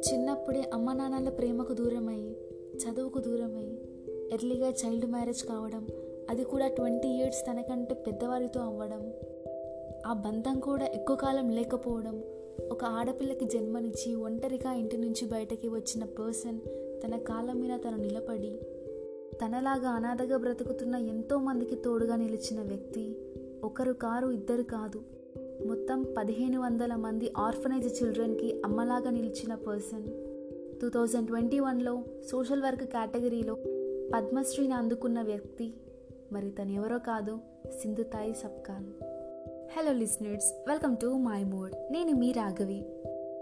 చిన్నప్పుడే అమ్మ నాన్నల ప్రేమకు దూరమై చదువుకు దూరమై ఎర్లీగా చైల్డ్ మ్యారేజ్ కావడం అది కూడా ట్వంటీ ఇయర్స్ తనకంటే పెద్దవారితో అవ్వడం ఆ బంధం కూడా ఎక్కువ కాలం లేకపోవడం ఒక ఆడపిల్లకి జన్మనిచ్చి ఒంటరిగా ఇంటి నుంచి బయటకి వచ్చిన పర్సన్ తన కాలం మీద తను నిలబడి తనలాగా అనాథగా బ్రతుకుతున్న ఎంతోమందికి తోడుగా నిలిచిన వ్యక్తి ఒకరు కారు ఇద్దరు కాదు. మొత్తం పదిహేను వందల మంది ఆర్ఫనైజ్ చిల్డ్రన్కి అమ్మలాగా నిలిచిన పర్సన్. టూ థౌజండ్ ట్వంటీ వన్లో సోషల్ వర్క్ కేటగిరీలో పద్మశ్రీని అందుకున్న వ్యక్తి. మరి తను ఎవరో కాదు Sindhutai Sapkal. Hello listeners welcome to my mode నేను మీ రాఘవి.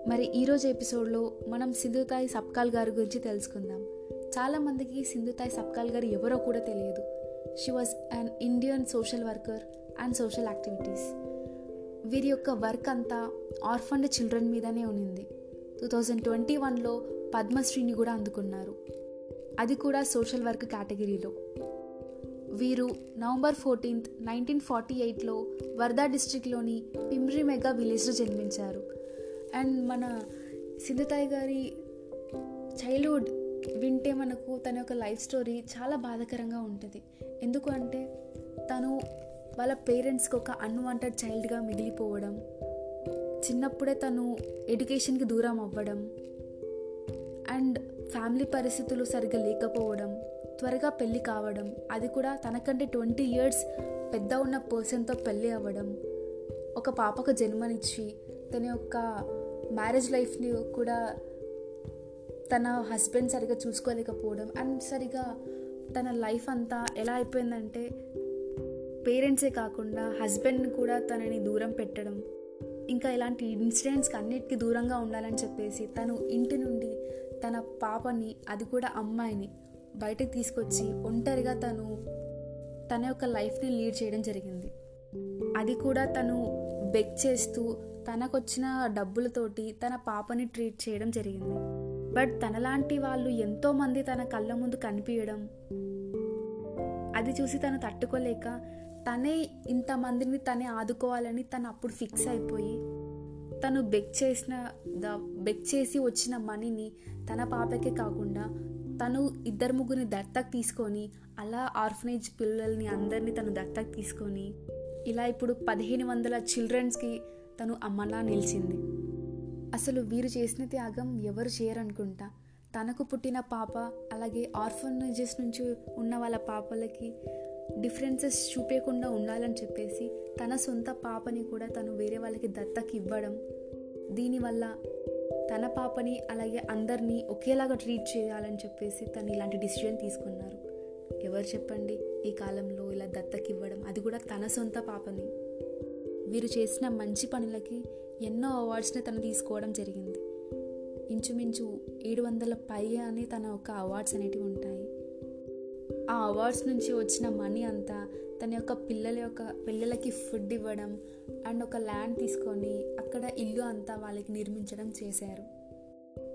మరి ఈరోజు ఎపిసోడ్లో మనం సింధుతాయి సబ్కాల్ గారి గురించి తెలుసుకుందాం. చాలామందికి సింధుతాయి సబ్కాల్ గారు ఎవరో కూడా తెలియదు. She was an Indian social worker and social activities వీరి యొక్క వర్క్ అంతా ఆర్ఫండ్ చిల్డ్రన్ మీదనే ఉన్నింది. టూ థౌజండ్ ట్వంటీ వన్లో పద్మశ్రీని కూడా అందుకున్నారు. అది కూడా సోషల్ వర్క్ కేటగిరీలో. వీరు నవంబర్ ఫోర్టీన్త్ నైన్టీన్ ఫార్టీ ఎయిట్లో వర్ధా డిస్టిక్లోని పిమ్రి మెగా విలేజ్లో జన్మించారు. అండ్ మన సింధుతాయి గారి చైల్డ్హుడ్ వింటే మనకు తన యొక్క లైఫ్ స్టోరీ చాలా బాధాకరంగా ఉంటుంది. ఎందుకు అంటే తను వాళ్ళ పేరెంట్స్కి ఒక అన్వాంటెడ్ చైల్డ్గా మిగిలిపోవడం చిన్నప్పుడే తను ఎడ్యుకేషన్కి దూరం అవ్వడం అండ్ ఫ్యామిలీ పరిస్థితులు సరిగ్గా లేకపోవడం త్వరగా పెళ్ళి కావడం అది కూడా తనకంటే ట్వంటీ ఇయర్స్ పెద్ద ఉన్న పర్సన్తో పెళ్ళి అవ్వడం ఒక పాపకు జన్మనిచ్చి తన యొక్క మ్యారేజ్ లైఫ్ని కూడా తన హస్బెండ్ సరిగా చూసుకోలేకపోవడం అండ్ సరిగా తన లైఫ్ అంతా ఎలా అయిపోయిందంటే పేరెంట్సే కాకుండా హస్బెండ్ని కూడా తనని దూరం పెట్టడం ఇంకా ఇలాంటి ఇన్సిడెంట్స్కి అన్నిటికీ దూరంగా ఉండాలని చెప్పేసి తను ఇంటి నుండి తన పాపని అది కూడా అమ్మాయిని బయటకు తీసుకొచ్చి ఒంటరిగా తను తన యొక్క లైఫ్ని లీడ్ చేయడం జరిగింది. అది కూడా తను బెక్ చేస్తూ తనకొచ్చిన డబ్బులతోటి తన పాపని ట్రీట్ చేయడం జరిగింది. బట్ తనలాంటి వాళ్ళు ఎంతోమంది తన కళ్ళ ముందు కనిపించడం అది చూసి తను తట్టుకోలేక తనే ఇంతమందిని తనే ఆదుకోవాలని తను అప్పుడు ఫిక్స్ అయిపోయి తను బెక్ చేసిన ద బెక్ చేసి వచ్చిన మనీని తన పాపకే కాకుండా తను ఇద్దరు ముగ్గురిని దత్తకు తీసుకొని అలా ఆర్ఫనేజ్ పిల్లల్ని అందరినీ తను దత్తకు తీసుకొని ఇలా ఇప్పుడు పదిహేను వందల చిల్డ్రన్స్కి తను అమ్మలా నిలిచింది. అసలు వీరు చేసిన త్యాగం ఎవరు చేయరనుకుంటా? తనకు పుట్టిన పాప అలాగే ఆర్ఫనేజెస్ నుంచి ఉన్న వాళ్ళ పాపలకి డిఫరెన్సెస్ చూపించకుండా ఉండాలని చెప్పేసి తన సొంత పాపని కూడా తను వేరే వాళ్ళకి దత్తకి ఇవ్వడం దీనివల్ల తన పాపని అలాగే అందరినీ ఒకేలాగా ట్రీట్ చేయాలని చెప్పేసి తను ఇలాంటి డిసిజన్ తీసుకున్నారు. ఎవరు చెప్పండి ఈ కాలంలో ఇలా దత్తకి ఇవ్వడం అది కూడా తన సొంత పాపని. వీరు చేసిన మంచి పనులకి ఎన్నో అవార్డ్స్ని తను తీసుకోవడం జరిగింది. ఇంచుమించు ఏడు వందల పై అని తన ఒక అవార్డ్స్ అనేటివి ఉంటాయి. ఆ అవార్డ్స్ నుంచి వచ్చిన మనీ అంతా తన యొక్క పిల్లల యొక్క పిల్లలకి ఫుడ్ ఇవ్వడం అండ్ ఒక ల్యాండ్ తీసుకొని అక్కడ ఇల్లు అంతా వాళ్ళకి నిర్మించడం చేశారు.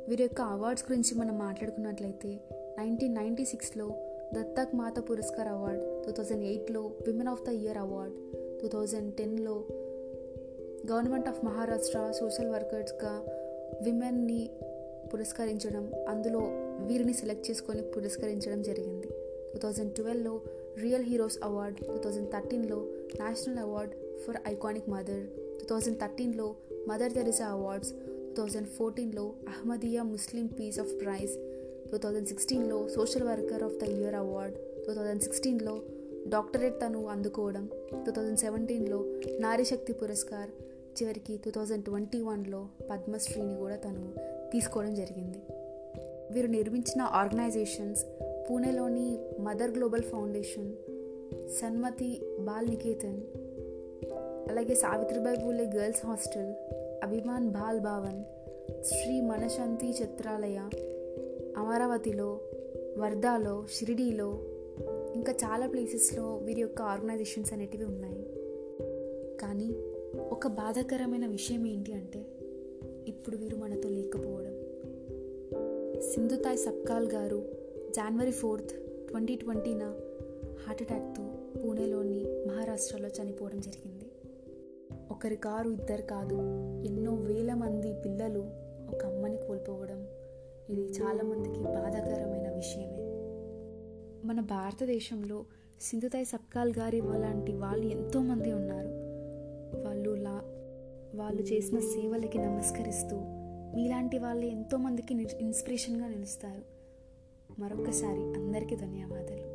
వీరి యొక్క అవార్డ్స్ గురించి మనం మాట్లాడుకున్నట్లయితే నైన్టీన్ నైంటీ సిక్స్లో Dattak Mata Puraskar award two thousand ఎయిట్లో women of the year award two thousand టెన్లో గవర్నమెంట్ ఆఫ్ మహారాష్ట్ర సోషల్ వర్కర్స్గా విమెన్ని పురస్కరించడం అందులో వీరిని సెలెక్ట్ చేసుకొని పురస్కరించడం జరిగింది. Two thousand ట్వెల్వ్లో real heroes award two thousand థర్టీన్లో national award for iconic mother two thousand థర్టీన్లో Mother Teresa awards two thousand ఫోర్టీన్లో Ahmadiyya Muslim peace of prize two thousand సిక్స్టీన్లో social worker of the year award two thousand సిక్స్టీన్లో doctorate తను అందుకోవడం two thousand సెవెంటీన్లో నారీశక్తి పురస్కార్ చివరికి two thousand twenty వన్లో పద్మశ్రీని కూడా తను తీసుకోవడం జరిగింది. వీరు నిర్మించిన organisations పూణేలోని mother global foundation Sanmati Bal Niketan అలాగే సావిత్రిబాయి పూలే గర్ల్స్ హాస్టల్ అభిమాన్ బాల్ భవన్ శ్రీ మనశాంతి చిత్రాలయ అమరావతిలో వర్ధాలో షిరిడీలో ఇంకా చాలా ప్లేసెస్లో వీరి యొక్క ఆర్గనైజేషన్స్ అనేటివి ఉన్నాయి. కానీ ఒక బాధాకరమైన విషయం ఏంటి అంటే ఇప్పుడు వీరు మనతో లేకపోవడం. సింధుతాయ్ సబ్కాల్ గారు జనవరి ఫోర్త్ ట్వంటీ ట్వంటీన హార్ట్అటాక్తో పూణేలోని మహారాష్ట్రలో చనిపోవడం జరిగింది. ఒకరి కారు ఇద్దరు కాదు ఎన్నో వేల మంది పిల్లలు ఒక అమ్మని కోల్పోవడం ఇది చాలామందికి బాధాకరమైన విషయమే. మన భారతదేశంలో సింధుతాయ్ సబ్కాల్ గారి లాంటి వాళ్ళు ఎంతోమంది ఉన్నారు. వాళ్ళు లా వాళ్ళు చేసిన సేవలకి నమస్కరిస్తూ మీలాంటి వాళ్ళే ఎంతోమందికి ఇన్స్పిరేషన్గా నిలుస్తారు. మరొకసారి అందరికీ ధన్యవాదాలు.